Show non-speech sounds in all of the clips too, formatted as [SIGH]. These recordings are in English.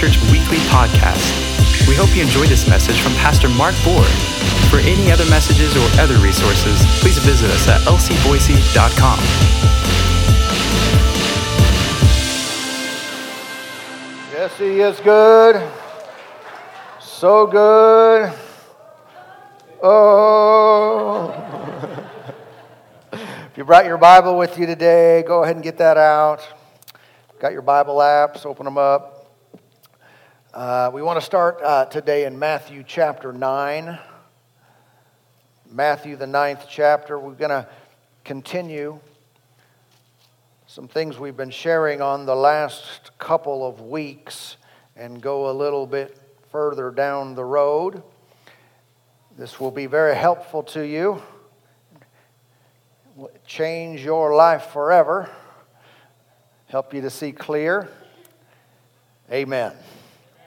Church Weekly Podcast. We hope you enjoyed this message from Pastor Mark Boer. For any other messages or other resources, please visit us at lcboise.com. Yes, he is good. So good. Oh. [LAUGHS] if you brought your Bible with you today, go ahead and get that out. Got your Bible apps, open them up. Uh, we want to start uh, today in Matthew chapter 9. Matthew, the ninth chapter. We're going to continue some things we've been sharing on the last couple of weeks and go a little bit further down the road. This will be very helpful to you. Change your life forever. Help you to see clear. Amen.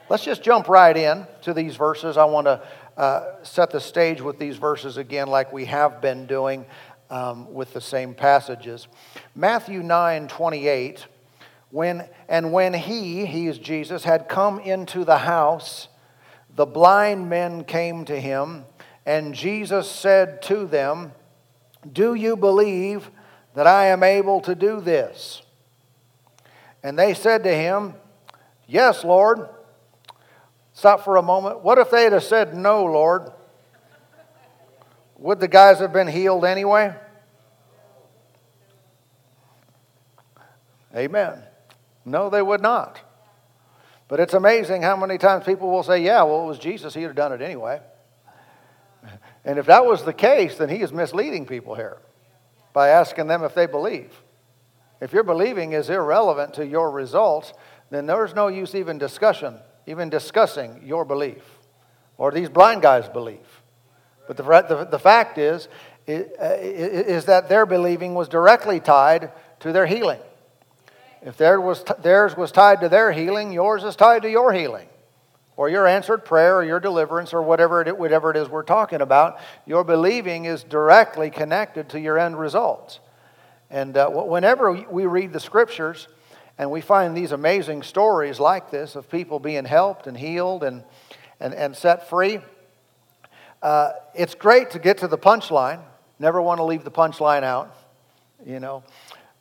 Let's just jump right in to these verses. I want to uh, set the stage with these verses again, like we have been doing um, with the same passages. Matthew 9 28. When, and when he, he is Jesus, had come into the house, the blind men came to him, and Jesus said to them, Do you believe that I am able to do this? And they said to him, Yes, Lord. Stop for a moment. What if they'd have said, No, Lord? Would the guys have been healed anyway? Amen. No, they would not. But it's amazing how many times people will say, Yeah, well, it was Jesus. He'd have done it anyway. And if that was the case, then he is misleading people here by asking them if they believe. If your believing is irrelevant to your results, then there's no use even discussion, even discussing your belief or these blind guys' belief. But the, the, the fact is, is that their believing was directly tied to their healing. If theirs was, theirs was tied to their healing, yours is tied to your healing. Or your answered prayer or your deliverance or whatever it, whatever it is we're talking about, your believing is directly connected to your end results. And uh, whenever we read the scriptures and we find these amazing stories like this of people being helped and healed and, and, and set free, uh, it's great to get to the punchline. Never want to leave the punchline out, you know.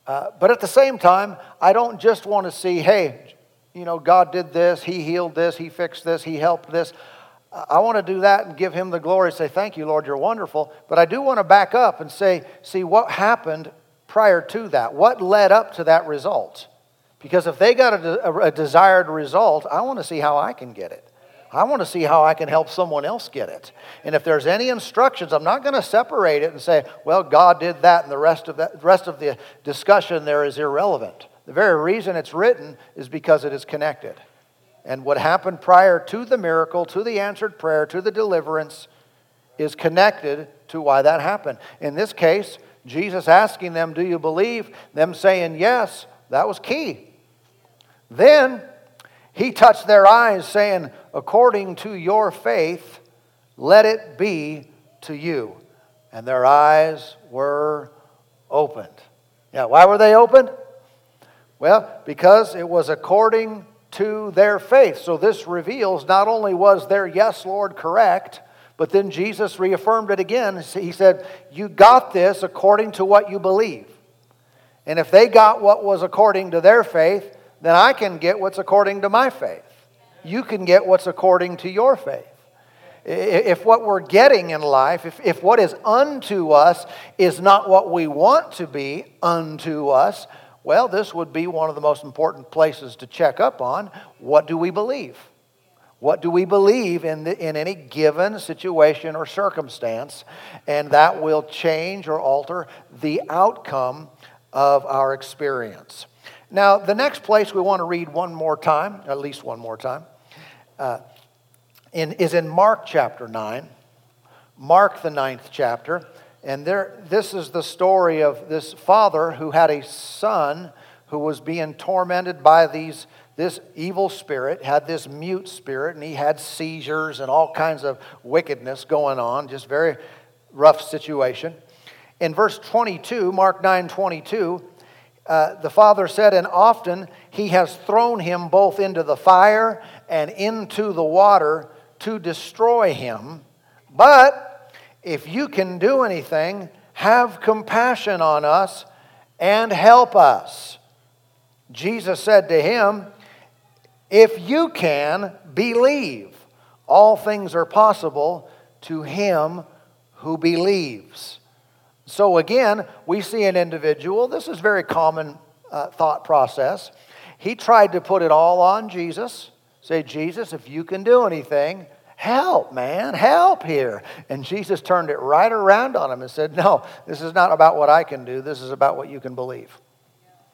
Uh, but at the same time, I don't just want to see, hey, you know, God did this, He healed this, He fixed this, He helped this. I want to do that and give Him the glory, say, thank you, Lord, you're wonderful. But I do want to back up and say, see, what happened prior to that? What led up to that result? Because if they got a, a, a desired result, I want to see how I can get it. I want to see how I can help someone else get it. And if there's any instructions, I'm not going to separate it and say, well, God did that, and the rest of, that, rest of the discussion there is irrelevant. The very reason it's written is because it is connected. And what happened prior to the miracle, to the answered prayer, to the deliverance, is connected to why that happened. In this case, Jesus asking them, Do you believe? Them saying yes, that was key. Then he touched their eyes, saying, According to your faith, let it be to you. And their eyes were opened. Yeah, why were they opened? Well, because it was according to their faith. So this reveals not only was their yes, Lord, correct, but then Jesus reaffirmed it again. He said, You got this according to what you believe. And if they got what was according to their faith, then I can get what's according to my faith. You can get what's according to your faith. If what we're getting in life, if, if what is unto us is not what we want to be unto us, well, this would be one of the most important places to check up on. What do we believe? What do we believe in, the, in any given situation or circumstance? And that will change or alter the outcome of our experience. Now, the next place we want to read one more time, at least one more time, uh, in, is in Mark chapter 9. Mark, the ninth chapter. And there, this is the story of this father who had a son who was being tormented by these this evil spirit had this mute spirit, and he had seizures and all kinds of wickedness going on, just very rough situation. In verse 22, Mark 9 22, uh, the Father said, And often he has thrown him both into the fire and into the water to destroy him. But if you can do anything, have compassion on us and help us. Jesus said to him, If you can, believe. All things are possible to him who believes. So again, we see an individual, this is very common uh, thought process. He tried to put it all on Jesus. Say, Jesus, if you can do anything, help, man, help here. And Jesus turned it right around on him and said, No, this is not about what I can do, this is about what you can believe.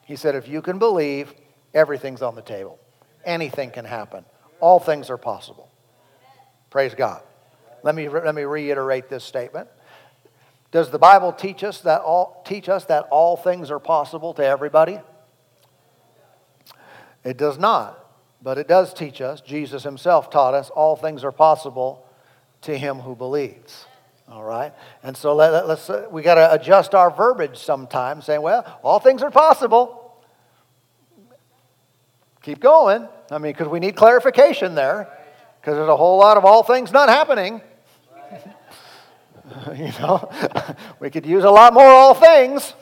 He said, If you can believe, everything's on the table. Anything can happen. All things are possible. Praise God. Let me, let me reiterate this statement. Does the Bible teach us that all, teach us that all things are possible to everybody? It does not, but it does teach us. Jesus himself taught us all things are possible to him who believes. All right? And so let, us uh, we got to adjust our verbiage sometimes, saying, well, all things are possible. Keep going. I mean, because we need clarification there, because there's a whole lot of all things not happening. [LAUGHS] you know, [LAUGHS] we could use a lot more all things.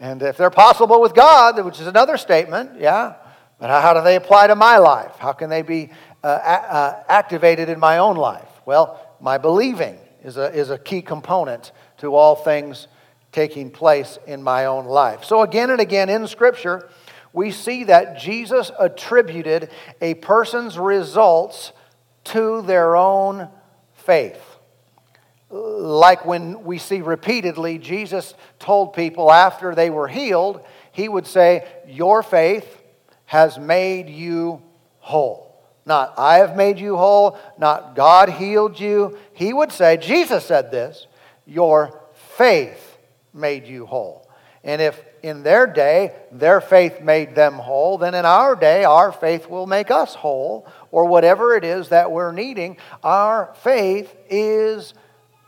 And if they're possible with God, which is another statement, yeah, but how, do they apply to my life? How can they be uh, uh, activated in my own life? Well, my believing is a, is a key component to all things taking place in my own life. So, again and again in Scripture, we see that Jesus attributed a person's results to their own faith like when we see repeatedly Jesus told people after they were healed, he would say, Your faith has made you whole. Not I have made you whole, not God healed you. He would say, Jesus said this, Your faith made you whole. And if in their day their faith made them whole, then in our day our faith will make us whole, or whatever it is that we're needing. Our faith is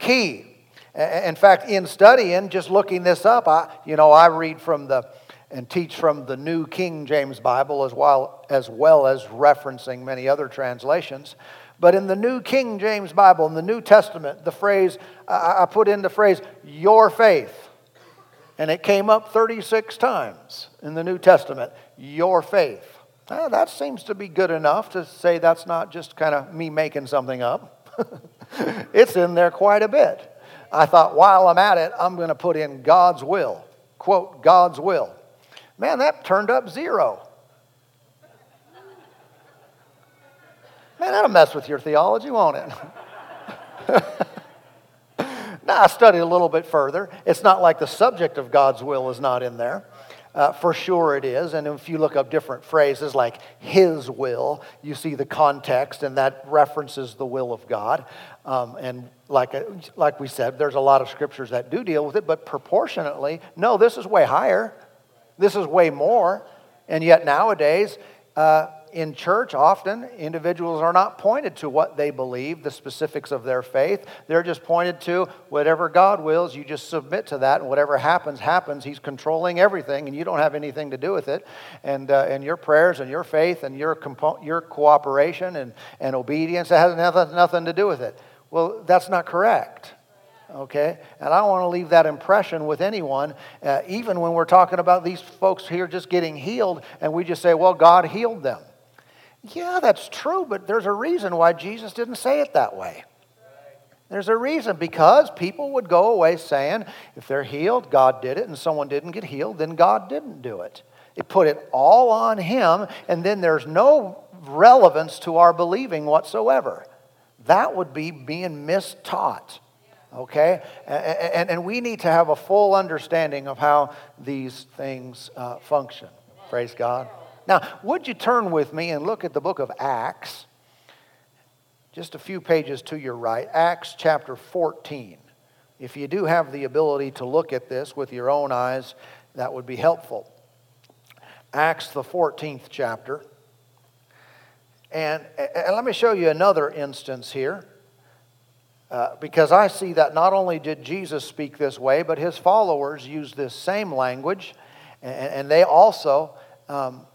key. In fact, in studying, just looking this up, I, you know, I read from the and teach from the New King James Bible as well as well as referencing many other translations. But in the New King James Bible, in the New Testament, the phrase I put in the phrase "your faith," and it came up 36 times in the New Testament. Your faith. Well, that seems to be good enough to say that's not just kind of me making something up. [LAUGHS] [LAUGHS] it's in there quite a bit. I thought, while I'm at it, I'm going to put in God's will. Quote, God's will. Man, that turned up zero. Man, that'll mess with your theology, won't it? [LAUGHS] now, I studied a little bit further. It's not like the subject of God's will is not in there. Uh, for sure it is. And if you look up different phrases like His will, you see the context, and that references the will of God. Um, and like, uh, like we said, there's a lot of scriptures that do deal with it, but proportionately, no, this is way higher. This is way more. And yet nowadays, uh, in church, often individuals are not pointed to what they believe, the specifics of their faith. They're just pointed to whatever God wills, you just submit to that, and whatever happens, happens. He's controlling everything, and you don't have anything to do with it. And, uh, and your prayers and your faith and your, compo- your cooperation and, and obedience, that has nothing, nothing to do with it. Well, that's not correct okay? And I don't want to leave that impression with anyone, uh, even when we're talking about these folks here just getting healed, and we just say, well, God healed them. Yeah, that's true, but there's a reason why Jesus didn't say it that way. There's a reason because people would go away saying, if they're healed, God did it, and someone didn't get healed, then God didn't do it. It put it all on Him, and then there's no relevance to our believing whatsoever. That would be being mistaught. Okay? And, and, we need to have a full understanding of how these things uh, function. Praise God. Now, would you turn with me and look at the book of Acts? Just a few pages to your right, Acts chapter 14. If you do have the ability to look at this with your own eyes, that would be helpful. Acts, the 14th chapter. And, and let me show you another instance here. Uh, because I see that not only did Jesus speak this way, but his followers used this same language And, and they also um,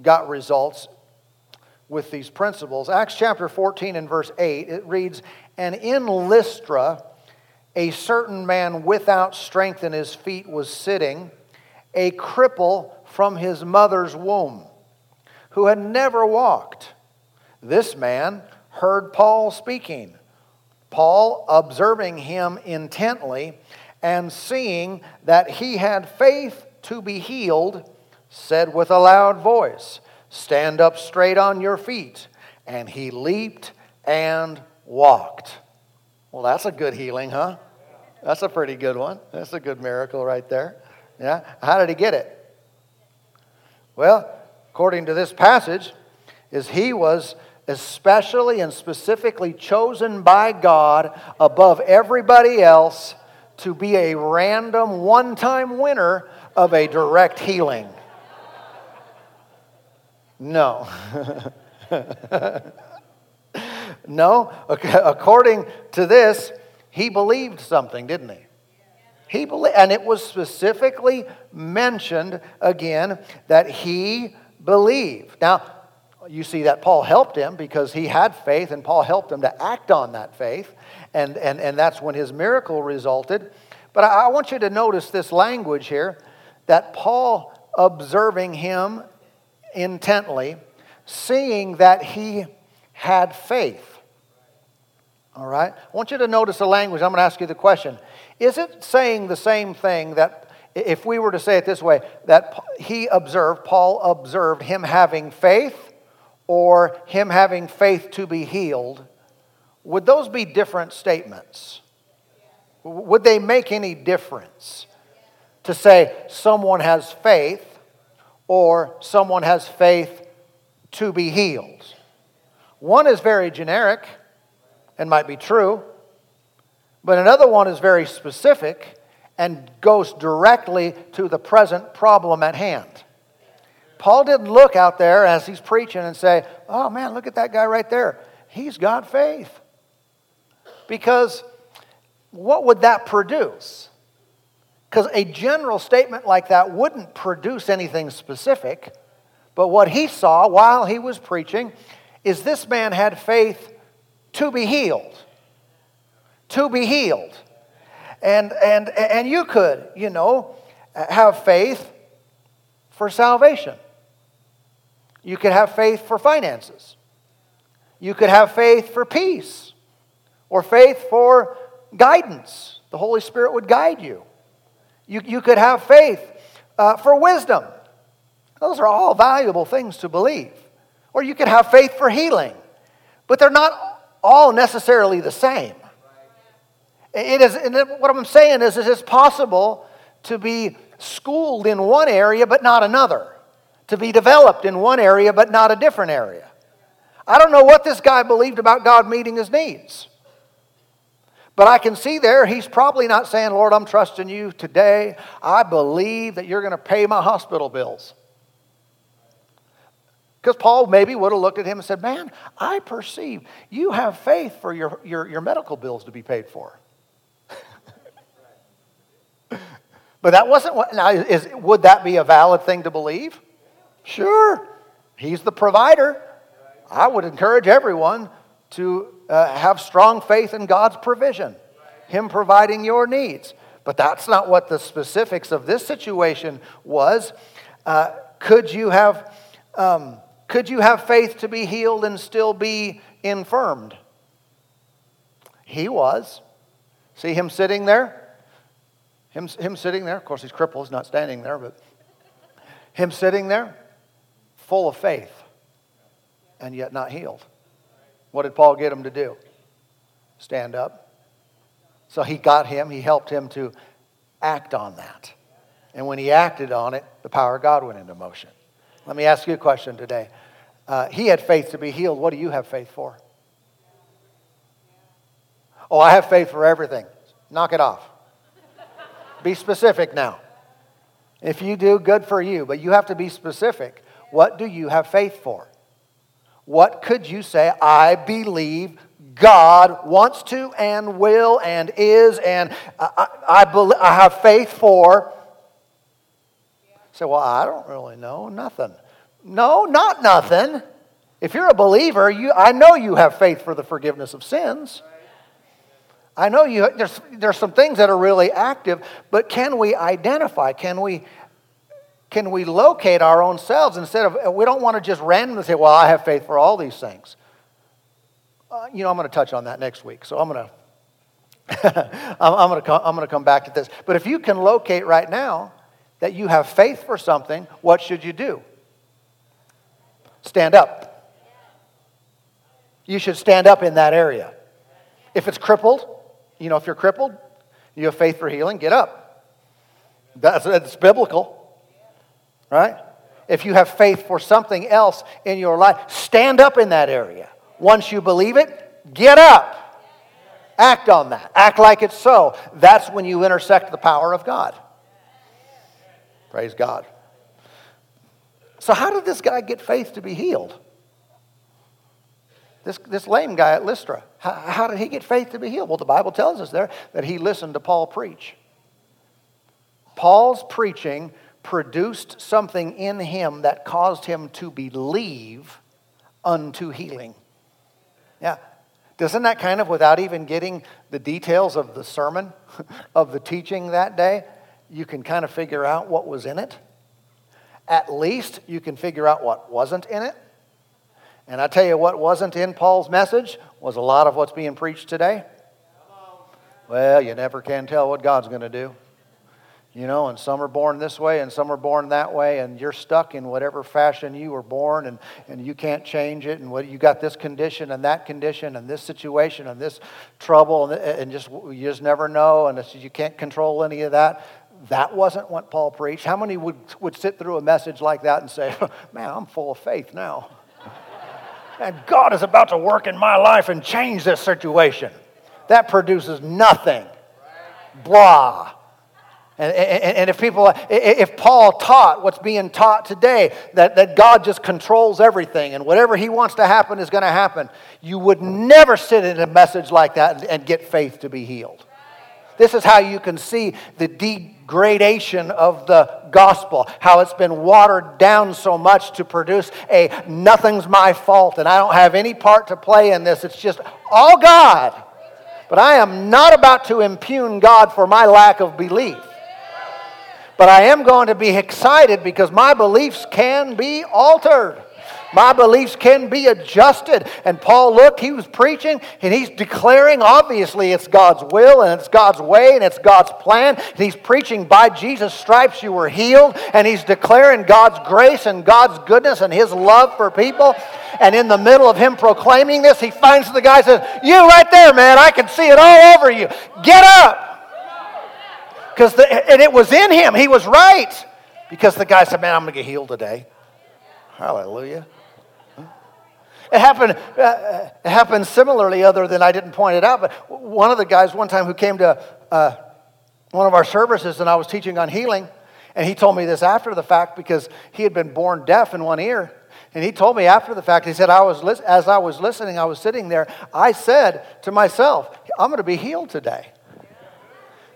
got results with these principles. Acts chapter 14 and verse 8, it reads, And in Lystra, a certain man without strength in his feet was sitting, a cripple from his mother's womb, who had never walked. This man heard Paul speaking. Paul, observing him intently and seeing that he had faith to be healed, said with a loud voice, Stand up straight on your feet. And he leaped and walked. Well, that's a good healing, huh? That's a pretty good one. That's a good miracle right there. Yeah? How did he get it? Well, according to this passage, is he was especially and specifically chosen by God above everybody else to be a random one time winner of a direct healing. No. [LAUGHS] no, according to this, he believed something, didn't he? He believed, and it was specifically mentioned again that he believed. Now, you see that Paul helped him because he had faith, and Paul helped him to act on that faith, and, and, and that's when his miracle resulted. But I, I want you to notice this language here that Paul observing him intently, seeing that he had faith. All right? I want you to notice the language. I'm going to ask you the question. Is it saying the same thing that, if we were to say it this way, that he observed, Paul observed him having faith or him having faith to be healed? Would those be different statements? Would they make any difference to say someone has faith or someone has faith to be healed. One is very generic and might be true, but another one is very specific and goes directly to the present problem at hand. Paul didn't look out there as he's preaching and say, Oh man, look at that guy right there. He's got faith. Because what would that produce? Because a general statement like that wouldn't produce anything specific. But what he saw while he was preaching is this man had faith to be healed. To be healed. And, and, and you could, you know, have faith for salvation. You could have faith for finances. You could have faith for peace or faith for guidance. The Holy Spirit would guide you. You, you could have faith uh, for wisdom. Those are all valuable things to believe. Or you could have faith for healing. But they're not all necessarily the same. It is, what I'm saying is, it is possible to be schooled in one area but not another, to be developed in one area but not a different area. I don't know what this guy believed about God meeting his needs. But I can see there, he's probably not saying, Lord, I'm trusting you today. I believe that you're going to pay my hospital bills. Because Paul maybe would have looked at him and said, Man, I perceive you have faith for your, your, your medical bills to be paid for. [LAUGHS] but that wasn't what, now, is, would that be a valid thing to believe? Sure. He's the provider. I would encourage everyone to uh, have strong faith in God's provision, Him providing your needs. But that's not what the specifics of this situation was. Uh, could you have um, could you have faith to be healed and still be infirmed? He was. See him sitting there? Him, him sitting there. Of course, he's crippled, he's not standing there, but him sitting there, full of faith, and yet not healed. What did Paul get him to do? Stand up. So he got him, he helped him to act on that. And when he acted on it, the power of God went into motion. Let me ask you a question today. Uh, he had faith to be healed. What do you have faith for? Oh, I have faith for everything. Knock it off. be specific now. If you do, good for you, but you have to be specific. What do you have faith for? What could you say? I believe God wants to and will and is, and I, I, I, believe, I have faith for. Say, well, I don't really know. Nothing. No, not nothing. If you're a believer, you, I know you have faith for the forgiveness of sins. I know you, there's, there's some things that are really active, but can we identify? Can we, can we locate our own selves instead of, we don't want to just randomly say, well, I have faith for all these things. Uh, you know, I'm going to touch on that next week, so I'm going [LAUGHS] to, I'm, going to come, I'm going to come back to this. But if you can locate right now that you have faith for something, what should you do? Stand up. You should stand up in that area. If it's crippled, you know, if you're crippled, you have faith for healing, get up. That's, that's biblical, right? If you have faith for something else in your life, stand up in that area. Once you believe it, get up. Act on that. Act like it's so. That's when you intersect the power of God. Praise God. So, how did this guy get faith to be healed? This, this lame guy at Lystra, how, how did he get faith to be healed? Well, the Bible tells us there that he listened to Paul preach. Paul's preaching produced something in him that caused him to believe unto healing. Yeah. Doesn't that kind of, without even getting the details of the sermon, [LAUGHS] of the teaching that day, you can kind of figure out what was in it? At least you can figure out what wasn't in it. And I tell you what wasn't in Paul's message was a lot of what's being preached today. Well, you never can tell what God's going to do. You know, and some are born this way and some are born that way, and you're stuck in whatever fashion you were born, and, and you can't change it. And what, you got this condition and that condition and this situation and this trouble, and, and just you just never know, and you can't control any of that. That wasn't what Paul preached. How many would, would sit through a message like that and say, [LAUGHS] Man, I'm full of faith now? and God is about to work in my life and change this situation. That produces nothing. Blah. And, and, and, if people, if Paul taught what's being taught today, that, that God just controls everything and whatever he wants to happen is going to happen, you would never sit in a message like that and, and get faith to be healed. This is how you can see the degradation of the gospel, how it's been watered down so much to produce a nothing's my fault and I don't have any part to play in this. It's just all God. But I am not about to impugn God for my lack of belief. But I am going to be excited because my beliefs can be altered. My beliefs can be adjusted. And Paul, look, he was preaching and he's declaring, obviously, it's God's will and it's God's way and it's God's plan. And he's preaching, by Jesus' stripes you were healed. And he's declaring God's grace and God's goodness and his love for people. And in the middle of him proclaiming this, he finds the guy says, You right there, man, I can see it all over you. Get up. Because and it was in him. He was right. Because the guy said, Man, I'm going to get healed today. Hallelujah. It happened, uh, it happened similarly, other than I didn't point it out. But one of the guys, one time, who came to uh, one of our services and I was teaching on healing, and he told me this after the fact because he had been born deaf in one ear. And he told me after the fact, he said, I was as I was listening, I was sitting there, I said to myself, I'm going to be healed today.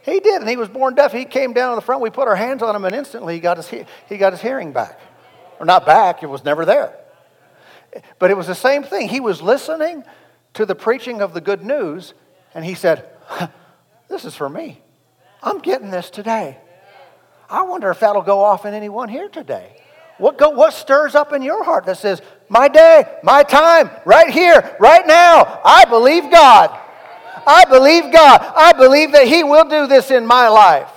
He did, and he was born deaf. He came down to the front. We put our hands on him, and instantly he got his, he got his hearing back. Or not back, it was never there. But it was the same thing. He was listening to the preaching of the good news, and he said, This is for me. I'm getting this today. I wonder if that'll go off in anyone here today. What, go, what stirs up in your heart that says, My day, my time, right here, right now, I believe God. I believe God. I believe that He will do this in my life.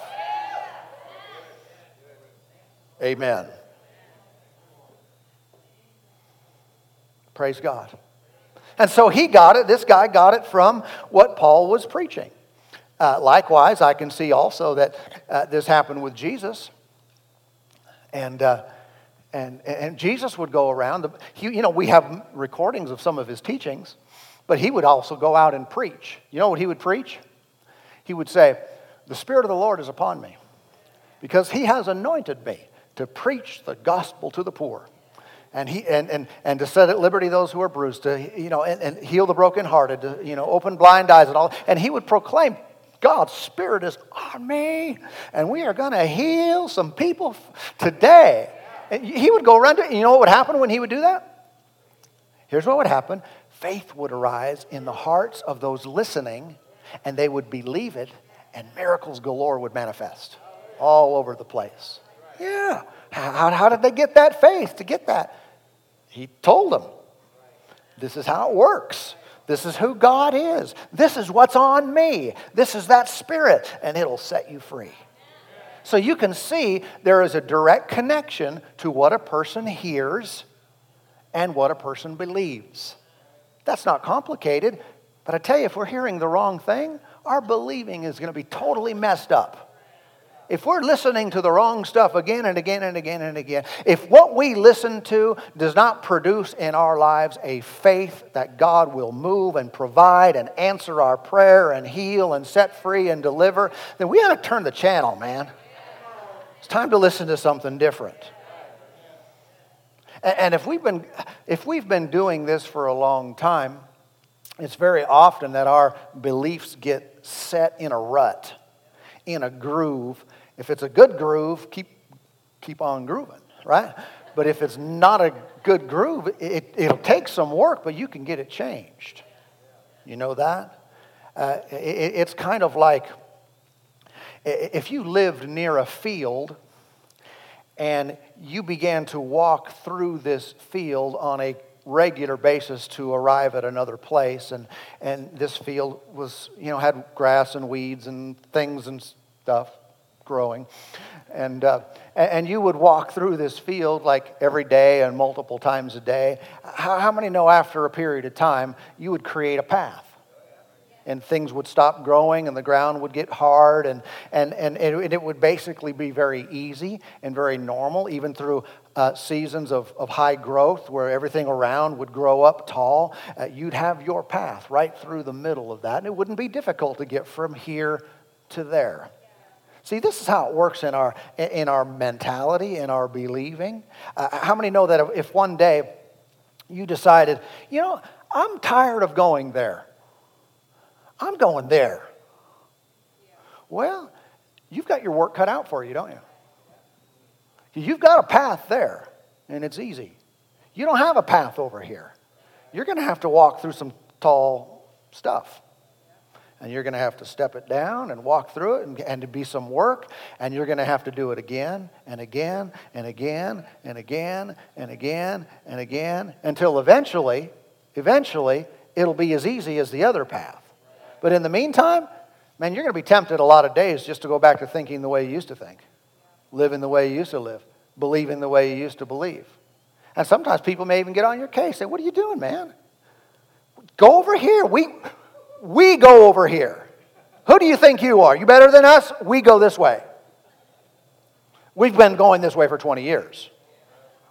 Amen. Praise God. And so he got it, this guy got it from what Paul was preaching. Uh, likewise, I can see also that uh, this happened with Jesus. And, uh, and, and Jesus would go around. He, you know, we have recordings of some of his teachings, but he would also go out and preach. You know what he would preach? He would say, The Spirit of the Lord is upon me because he has anointed me to preach the gospel to the poor and, he, and, and, and to set at liberty those who are bruised, to you know, and, and heal the brokenhearted, to you know, open blind eyes and all. And he would proclaim God's Spirit is on me, and we are going to heal some people today. And he would go around, to, you know what would happen when he would do that? Here's what would happen faith would arise in the hearts of those listening, and they would believe it, and miracles galore would manifest all over the place. Yeah. How, how did they get that faith to get that? He told them, This is how it works. This is who God is. This is what's on me. This is that spirit, and it'll set you free. So you can see there is a direct connection to what a person hears and what a person believes. That's not complicated, but I tell you, if we're hearing the wrong thing, our believing is going to be totally messed up if we're listening to the wrong stuff again and again and again and again, if what we listen to does not produce in our lives a faith that God will move and provide and answer our prayer and heal and set free and deliver, then we ought to turn the channel, man. It's time to listen to something different. And if we've been, if we've been doing this for a long time, it's very often that our beliefs get set in a rut, in a groove, if it's a good groove, keep, keep on grooving, right? But if it's not a good groove, it, it'll take some work, but you can get it changed. You know that? Uh, it, it's kind of like if you lived near a field and you began to walk through this field on a regular basis to arrive at another place and, and this field was you know had grass and weeds and things and stuff growing. And, uh, and you would walk through this field like every day and multiple times a day. How, how many know after a period of time you would create a path? And things would stop growing and the ground would get hard and, and, and, it, it would basically be very easy and very normal even through uh, seasons of, of high growth where everything around would grow up tall uh, you'd have your path right through the middle of that and it wouldn't be difficult to get from here to there See, this is how it works in our, in our mentality, in our believing. Uh, how many know that if one day you decided, you know, I'm tired of going there, I'm going there? Well, you've got your work cut out for you, don't you? You've got a path there, and it's easy. You don't have a path over here. You're going to have to walk through some tall stuff and you're going to have to step it down and walk through it and, and to be some work and you're going to have to do it again and again and again and again and again and again until eventually eventually it'll be as easy as the other path but in the meantime man you're going to be tempted a lot of days just to go back to thinking the way you used to think living the way you used to live believing the way you used to believe and sometimes people may even get on your case and say what are you doing man go over here we we go over here. Who do you think you are? You better than us? We go this way. We've been going this way for 20 years.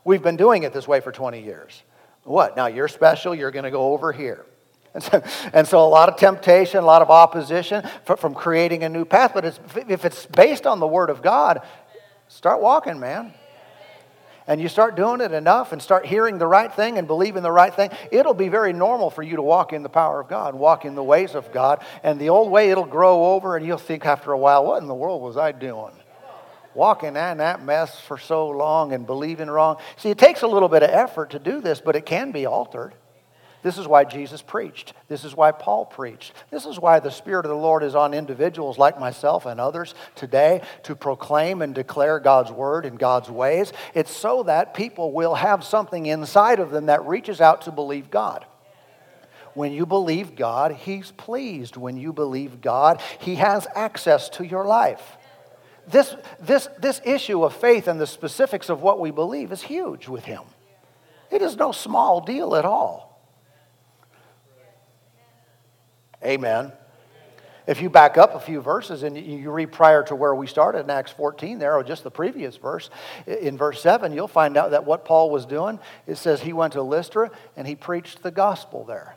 We've been doing it this way for 20 years. What? Now you're special, you're going to go over here. And so, and so, a lot of temptation, a lot of opposition from creating a new path. But it's, if it's based on the Word of God, start walking, man and you start doing it enough and start hearing the right thing and believing the right thing, it'll be very normal for you to walk in the power of God, walk in the ways of God. And the old way, it'll grow over, and you'll think after a while, what in the world was I doing? Walking in that mess for so long and believing wrong. See, it takes a little bit of effort to do this, but it can be altered. This is why Jesus preached. This is why Paul preached. This is why the Spirit of the Lord is on individuals like myself and others today to proclaim and declare God's word and God's ways. It's so that people will have something inside of them that reaches out to believe God. When you believe God, He's pleased. When you believe God, He has access to your life. This, this, this issue of faith and the specifics of what we believe is huge with Him. It is no small deal at all. Amen. If you back up a few verses and you read prior to where we started in Acts 14 there, or just the previous verse, in verse 7, you'll find out that what Paul was doing, it says he went to Lystra and he preached the gospel there.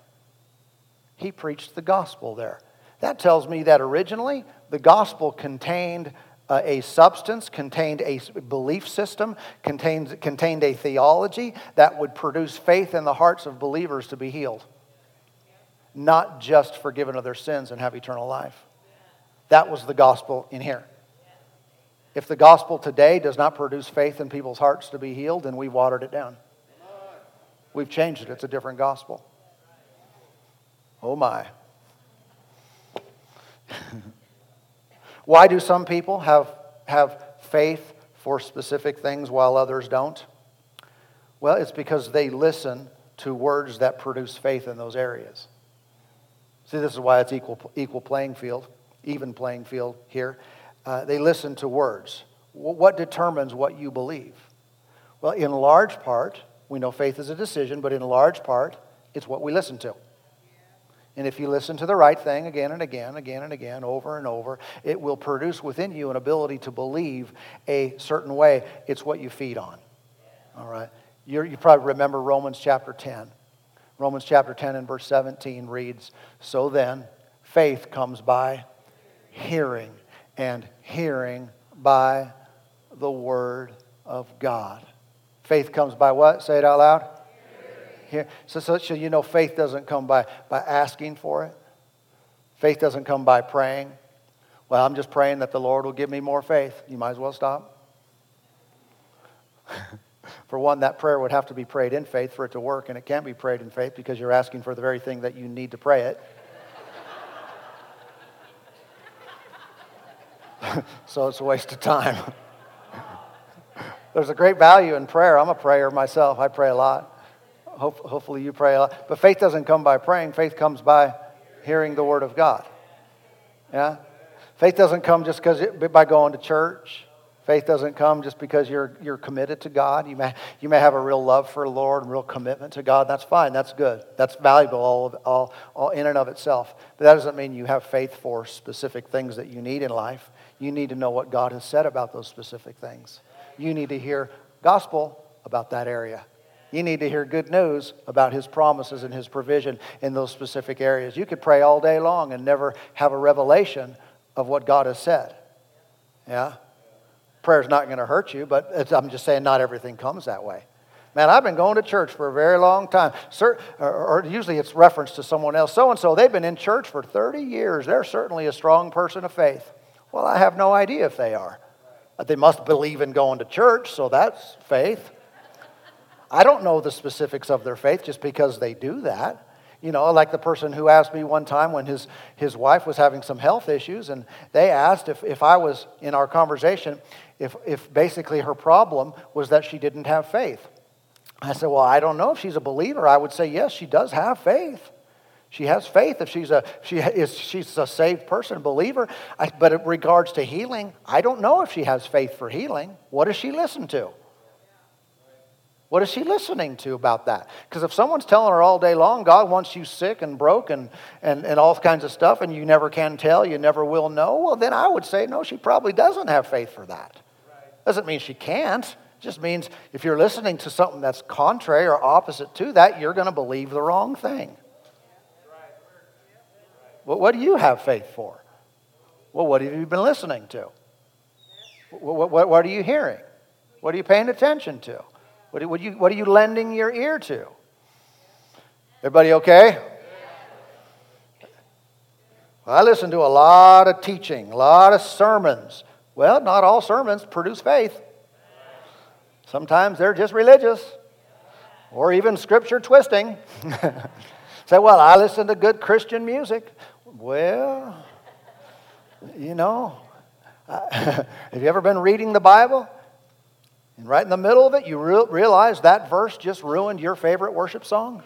He preached the gospel there. That tells me that originally the gospel contained uh, a substance, contained a belief system, contained, contained a theology that would produce faith in the hearts of believers to be healed not just forgiven of their sins and have eternal life. That was the gospel in here. If the gospel today does not produce faith in people's hearts to be healed, then we've watered it down. We've changed it. It's a different gospel. Oh my. [LAUGHS] Why do some people have, have faith for specific things while others don't? Well, it's because they listen to words that produce faith in those areas. See, this is why it's equal, equal playing field, even playing field here. Uh, they listen to words. What determines what you believe? Well, in large part, we know faith is a decision, but in large part, it's what we listen to. And if you listen to the right thing again and again, again and again, over and over, it will produce within you an ability to believe a certain way. It's what you feed on. All right? You're, you probably remember Romans chapter 10. Romans chapter 10 and verse 17 reads So then, faith comes by hearing, and hearing by the word of God. Faith comes by what? Say it out loud. So, so, so you know faith doesn't come by, by asking for it. Faith doesn't come by praying. Well, I'm just praying that the Lord will give me more faith. You might as well stop. [LAUGHS] for one, that prayer would have to be prayed in faith for it to work, and it can't be prayed in faith because you're asking for the very thing that you need to pray it. [LAUGHS] so it's a waste of time. [LAUGHS] There's a great value in prayer. I'm a prayer myself, I pray a lot. Hope, hopefully, you pray a lot. But faith doesn't come by praying, faith comes by hearing the Word of God. Yeah? Faith doesn't come just because by going to church. Faith doesn't come just because you're, you're committed to God. You may, you may have a real love for the Lord and real commitment to God. That's fine. That's good. That's valuable all, of, all, all in and of itself. But that doesn't mean you have faith for specific things that you need in life. You need to know what God has said about those specific things. You need to hear gospel about that area. You need to hear good news about his promises and his provision in those specific areas. You could pray all day long and never have a revelation of what God has said. Yeah? Prayer's not going to hurt you, but I'm just saying not everything comes that way. Man, I've been going to church for a very long time. Or usually it's reference to someone else. So and so, they've been in church for 30 years. They're certainly a strong person of faith. Well, I have no idea if they are. They must believe in going to church, so that's faith. I don't know the specifics of their faith just because they do that. You know, like the person who asked me one time when his, his wife was having some health issues, and they asked if, if I was in our conversation, if, if basically her problem was that she didn't have faith. I said, Well, I don't know if she's a believer. I would say, Yes, she does have faith. She has faith if she's a, she is, she's a saved person, believer. I, but in regards to healing, I don't know if she has faith for healing. What does she listen to? What is she listening to about that? Because if someone's telling her all day long, God wants you sick and broke and, and, and all kinds of stuff, and you never can tell, you never will know, well, then I would say, no, she probably doesn't have faith for that. Doesn't mean she can't. Just means if you're listening to something that's contrary or opposite to that, you're going to believe the wrong thing. Well, what do you have faith for? Well, what have you been listening to? What, what, what are you hearing? What are you paying attention to? What, what, you, what are you lending your ear to? Everybody okay? Well, I listen to a lot of teaching, a lot of sermons. Well, not all sermons produce faith. Sometimes they're just religious or even scripture twisting. [LAUGHS] Say, well, I listen to good Christian music. Well, you know, [LAUGHS] have you ever been reading the Bible? And right in the middle of it, you re- realize that verse just ruined your favorite worship song?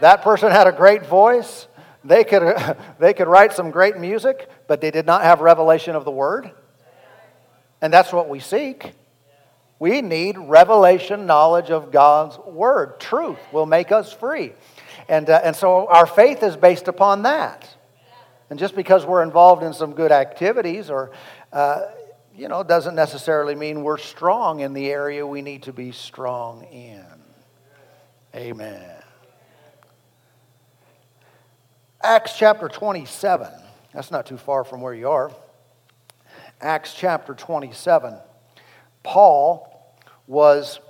that person had a great voice. They could, [LAUGHS] they could write some great music, but they did not have revelation of the word. And that's what we seek. We need revelation knowledge of God's word. Truth will make us free. And, uh, and so our faith is based upon that. And just because we're involved in some good activities or uh, you know, doesn't necessarily mean we're strong in the area we need to be strong in. Amen. Acts chapter 27. That's not too far from where you are. Acts chapter 27. Paul was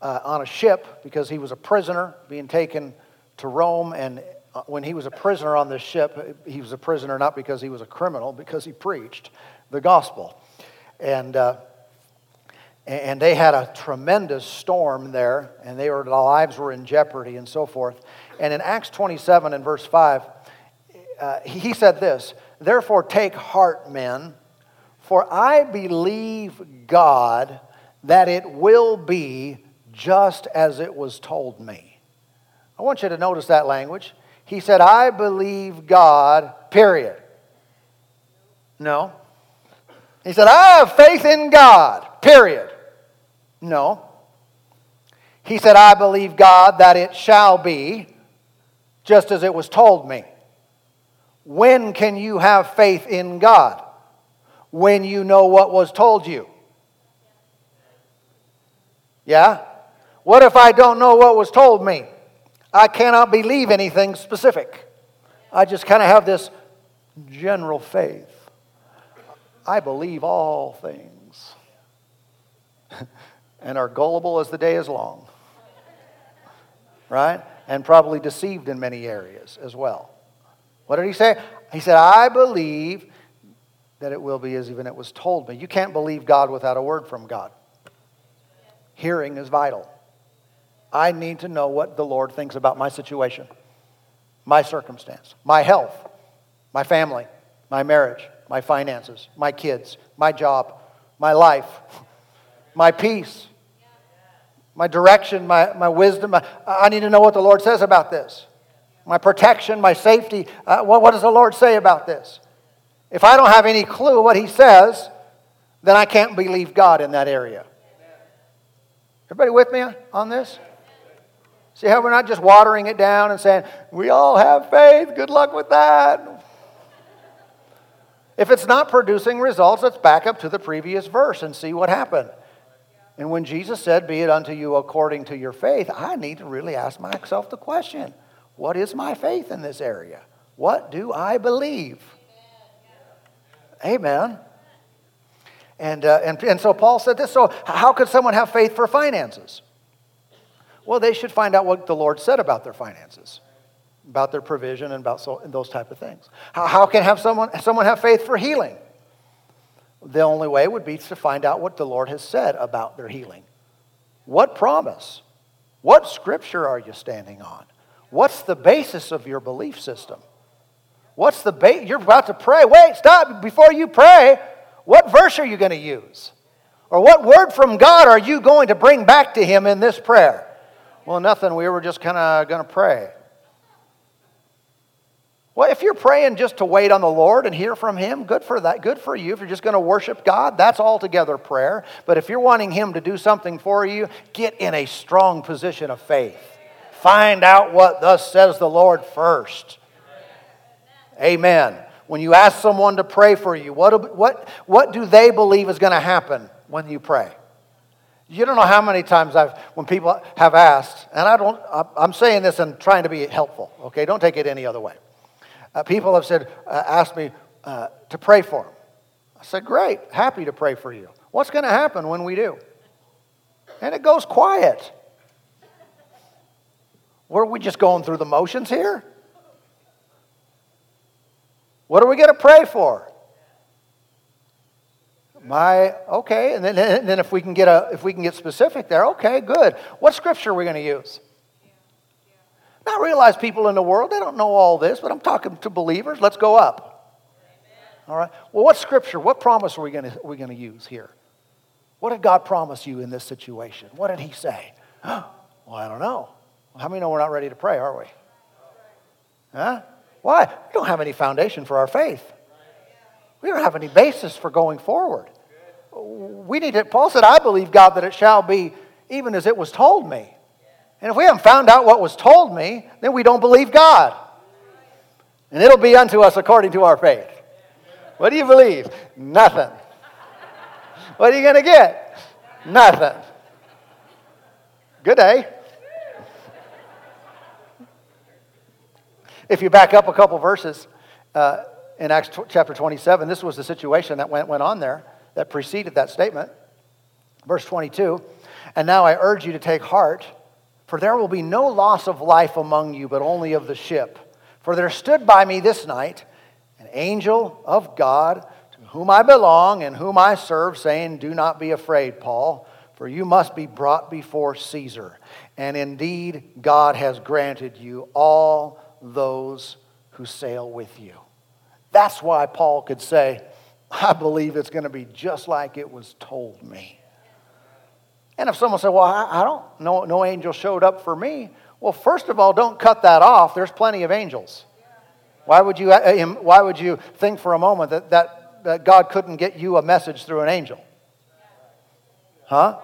uh, on a ship because he was a prisoner being taken to Rome and uh, when he was a prisoner on this ship, he was a prisoner not because he was a criminal, because he preached the gospel. And, uh, and they had a tremendous storm there, and they were, their lives were in jeopardy and so forth. And in Acts 27 and verse 5, uh, he said this Therefore, take heart, men, for I believe God that it will be just as it was told me. I want you to notice that language. He said, I believe God, period. No. He said, I have faith in God, period. No. He said, I believe God that it shall be just as it was told me. When can you have faith in God? When you know what was told you. Yeah? What if I don't know what was told me? I cannot believe anything specific. I just kind of have this general faith. I believe all things [LAUGHS] and are gullible as the day is long. Right? And probably deceived in many areas as well. What did he say? He said, I believe that it will be as even it was told me. You can't believe God without a word from God. Hearing is vital. I need to know what the Lord thinks about my situation, my circumstance, my health, my family, my marriage, my finances, my kids, my job, my life, my peace, my direction, my, my wisdom. I need to know what the Lord says about this. My protection, my safety. Uh, what, what does the Lord say about this? If I don't have any clue what He says, then I can't believe God in that area. Everybody with me on this? See how we're not just watering it down and saying, we all have faith, good luck with that. If it's not producing results, let's back up to the previous verse and see what happened. And when Jesus said, Be it unto you according to your faith, I need to really ask myself the question what is my faith in this area? What do I believe? Amen. And, uh, and, and so Paul said this. So, how could someone have faith for finances? Well, they should find out what the Lord said about their finances, about their provision, and about so, and those type of things. How, how can have someone, someone have faith for healing? The only way would be to find out what the Lord has said about their healing. What promise? What scripture are you standing on? What's the basis of your belief system? What's the bait? You're about to pray. Wait, stop. Before you pray, what verse are you going to use? Or what word from God are you going to bring back to Him in this prayer? Well, nothing. We were just kind of going to pray. Well, if you're praying just to wait on the Lord and hear from Him, good for that. Good for you. If you're just going to worship God, that's altogether prayer. But if you're wanting Him to do something for you, get in a strong position of faith. Find out what thus says the Lord first. Amen when you ask someone to pray for you, what, what, what do they believe is going to happen when you pray? You don't know how many times I've, when people have asked, and I don't, I'm saying this and trying to be helpful, okay? Don't take it any other way. Uh, people have said, uh, asked me uh, to pray for them. I said, great, happy to pray for you. What's going to happen when we do? And it goes quiet. Were we just going through the motions here? What are we going to pray for? My okay, and then, [LAUGHS] and then if we can get a if we can get specific there, okay, good. What scripture are we going to use? Not realize people in the world they don't know all this, but I'm talking to believers. Let's go up. All right. Well, what scripture? What promise are we going to to use here? What did God promise you in this situation? What did He say? [GASPS] well, I don't know. How many know we're not ready to pray, are we? Huh? Why? We don't have any foundation for our faith. We don't have any basis for going forward. We need it. Paul said, I believe, God, that it shall be even as it was told me. And if we haven't found out what was told me, then we don't believe God. And it'll be unto us according to our faith. What do you believe? Nothing. What are you going to get? Nothing. Good day. If you back up a couple verses uh, in Acts t- chapter 27, this was the situation that went, went on there that preceded that statement. Verse 22 And now I urge you to take heart, for there will be no loss of life among you, but only of the ship. For there stood by me this night an angel of God to whom I belong and whom I serve, saying, Do not be afraid, Paul, for you must be brought before Caesar. And indeed, God has granted you all those who sail with you. That's why Paul could say, I believe it's going to be just like it was told me. And if someone said, Well, I, don't know, no angel showed up for me. Well, first of all, don't cut that off. There's plenty of angels. Why would you, uh, why would you think for a moment that, that, that God couldn't get you a message through an angel? Huh?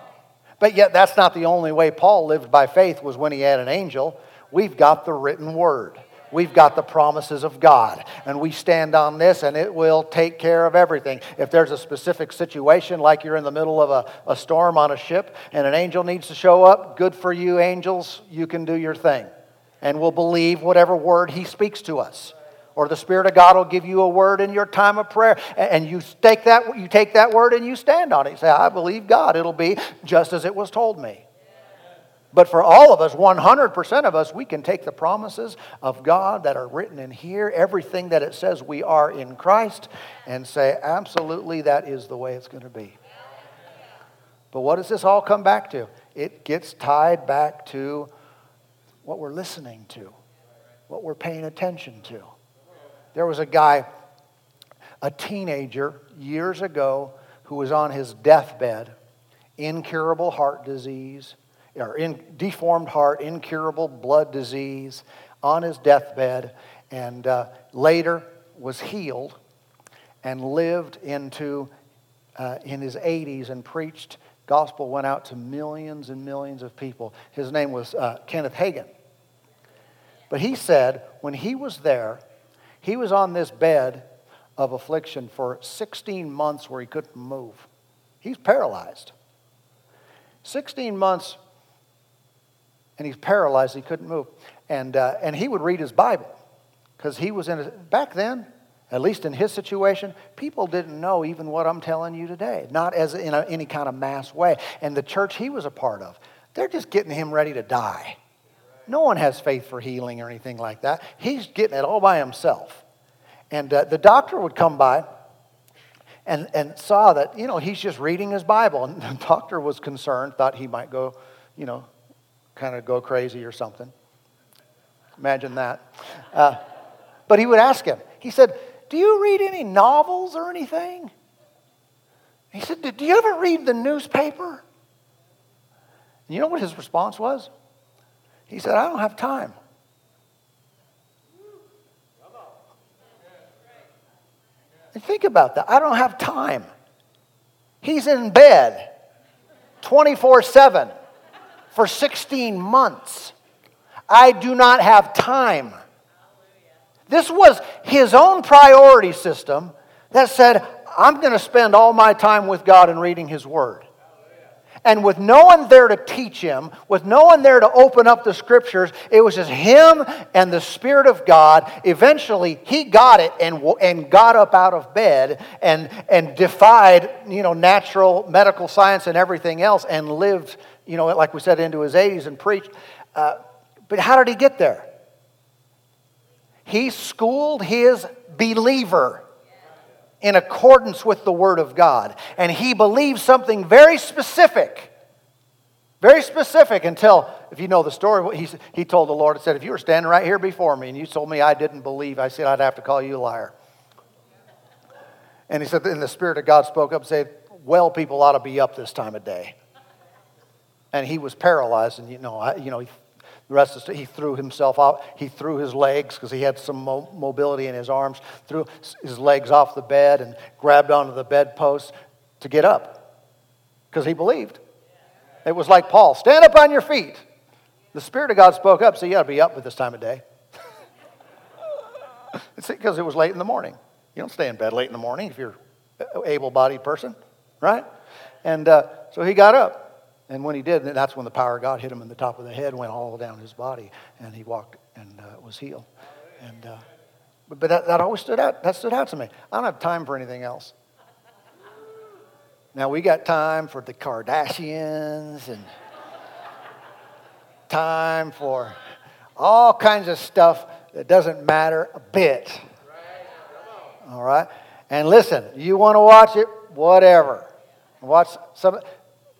But yet, that's not the only way Paul lived by faith, was when he had an angel. We've got the written word. We've got the promises of God, and we stand on this, and it will take care of everything. If there's a specific situation, like you're in the middle of a, a storm on a ship, and an angel needs to show up, good for you, angels. You can do your thing. And we'll believe whatever word he speaks to us or the spirit of god will give you a word in your time of prayer and you take that you take that word and you stand on it you say i believe god it'll be just as it was told me but for all of us, 100% of us, we can take the promises of God that are written in here, everything that it says we are in Christ, and say, absolutely, that is the way it's going to be. But what does this all come back to? It gets tied back to what we're listening to, what we're paying attention to. There was a guy, a teenager, years ago, who was on his deathbed, incurable heart disease or in, deformed heart, incurable blood disease, on his deathbed, and uh, later was healed and lived into uh, in his 80s and preached. Gospel went out to millions and millions of people. His name was uh, Kenneth Hagin. But he said when he was there, he was on this bed of affliction for 16 months where he couldn't move. He's paralyzed. 16 months and he's paralyzed. He couldn't move. And, uh, and he would read his Bible because he was in a, back then, at least in his situation, people didn't know even what I'm telling you today, not as in a, any kind of mass way. And the church he was a part of, they're just getting him ready to die. No one has faith for healing or anything like that. He's getting it all by himself. And uh, the doctor would come by and, and saw that, you know, he's just reading his Bible. And [LAUGHS] the doctor was concerned, thought he might go, you know, kind of go crazy or something. Imagine that. Uh, but he would ask him, he said, Do you read any novels or anything? He said, Do you ever read the newspaper? And you know what his response was? He said, I don't have time. And think about that. I don't have time. He's in bed 24 7 for 16 months. I do not have time. This was his own priority system that said, I'm going to spend all my time with God and reading His Word. And with no one there to teach him, with no one there to open up the scriptures, it was just him and the Spirit of God. Eventually, he got it and, and got up out of bed and, and defied you know, natural medical science and everything else and lived you know, like we said, into his 80s and preached. Uh, but how did he get there? He schooled his believer in accordance with the Word of God. And he believed something very specific. Very specific until, if you know the story, he, he told the Lord, and said, If you were standing right here before me and you told me I didn't believe, I said I'd have to call you a liar. And he said, and the Spirit of God spoke up and said, Well, people ought to be up this time of day and he was paralyzed. And you know, I, you know, the rest he threw himself out. He threw his legs because he had some mo- mobility in his arms. Threw his legs off the bed and grabbed onto the bedpost to get up because he believed. It was like Paul, stand up on your feet. The Spirit of God spoke up, so you got to be up at this time of day. [LAUGHS] it's because it was late in the morning. You don't stay in bed late in the morning if you're an able-bodied person, right? And uh, so he got up. And when he did, that's when the power of God hit him in the top of the head, went all down his body, and he walked and uh, was healed. And, uh, but, but that, that always stood out. That stood out to me. I don't have time for anything else. Now, we got time for the Kardashians and time for all kinds of stuff that doesn't matter a bit. All right? And listen, you want to watch it, whatever. Watch some,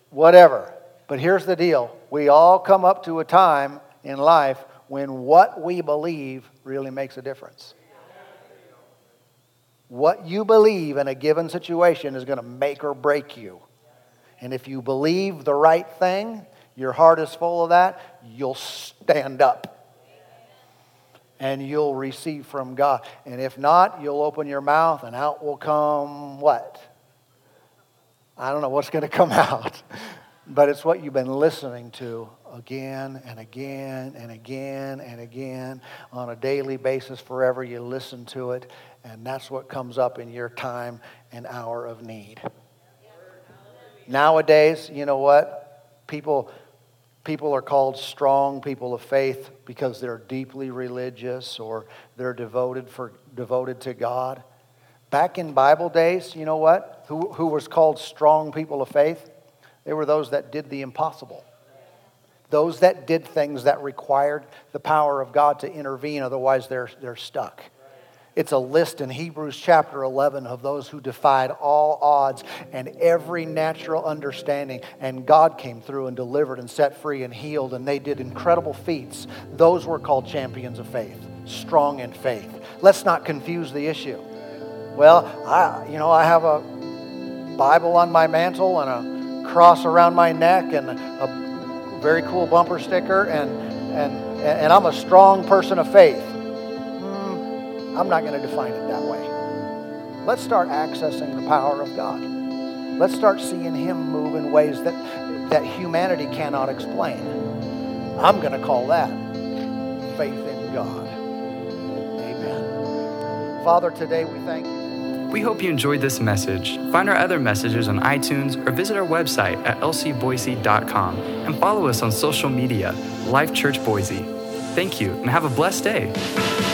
whatever. But here's the deal we all come up to a time in life when what we believe really makes a difference. What you believe in a given situation is going to make or break you. And if you believe the right thing, your heart is full of that, you'll stand up and you'll receive from God. And if not, you'll open your mouth and out will come what? I don't know what's going to come [LAUGHS] out, but it's what you've been listening to again and again and again and again on a daily basis forever. You listen to it, and that's what comes up in your time and hour of need. Nowadays, you know what? People people are called strong people of faith because they're deeply religious or they're devoted for devoted to God. Back in Bible days, you know what? Who, who was called strong people of faith? They were those that did the impossible. Those that did things that required the power of God to intervene, otherwise, they're, they're stuck. It's a list in Hebrews chapter 11 of those who defied all odds and every natural understanding. And God came through and delivered and set free and healed, and they did incredible feats. Those were called champions of faith, strong in faith. Let's not confuse the issue. Well, I, you know, I have a Bible on my mantle and a cross around my neck and a very cool bumper sticker, and, and, and I'm a strong person of faith. Hmm, I'm not going to define it that way. Let's start accessing the power of God. Let's start seeing Him move in ways that, that humanity cannot explain. I'm going to call that faith in God. Amen. Father, today we thank you. We hope you enjoyed this message. Find our other messages on iTunes or visit our website at lcboise.com and follow us on social media, Life Church Boise. Thank you and have a blessed day.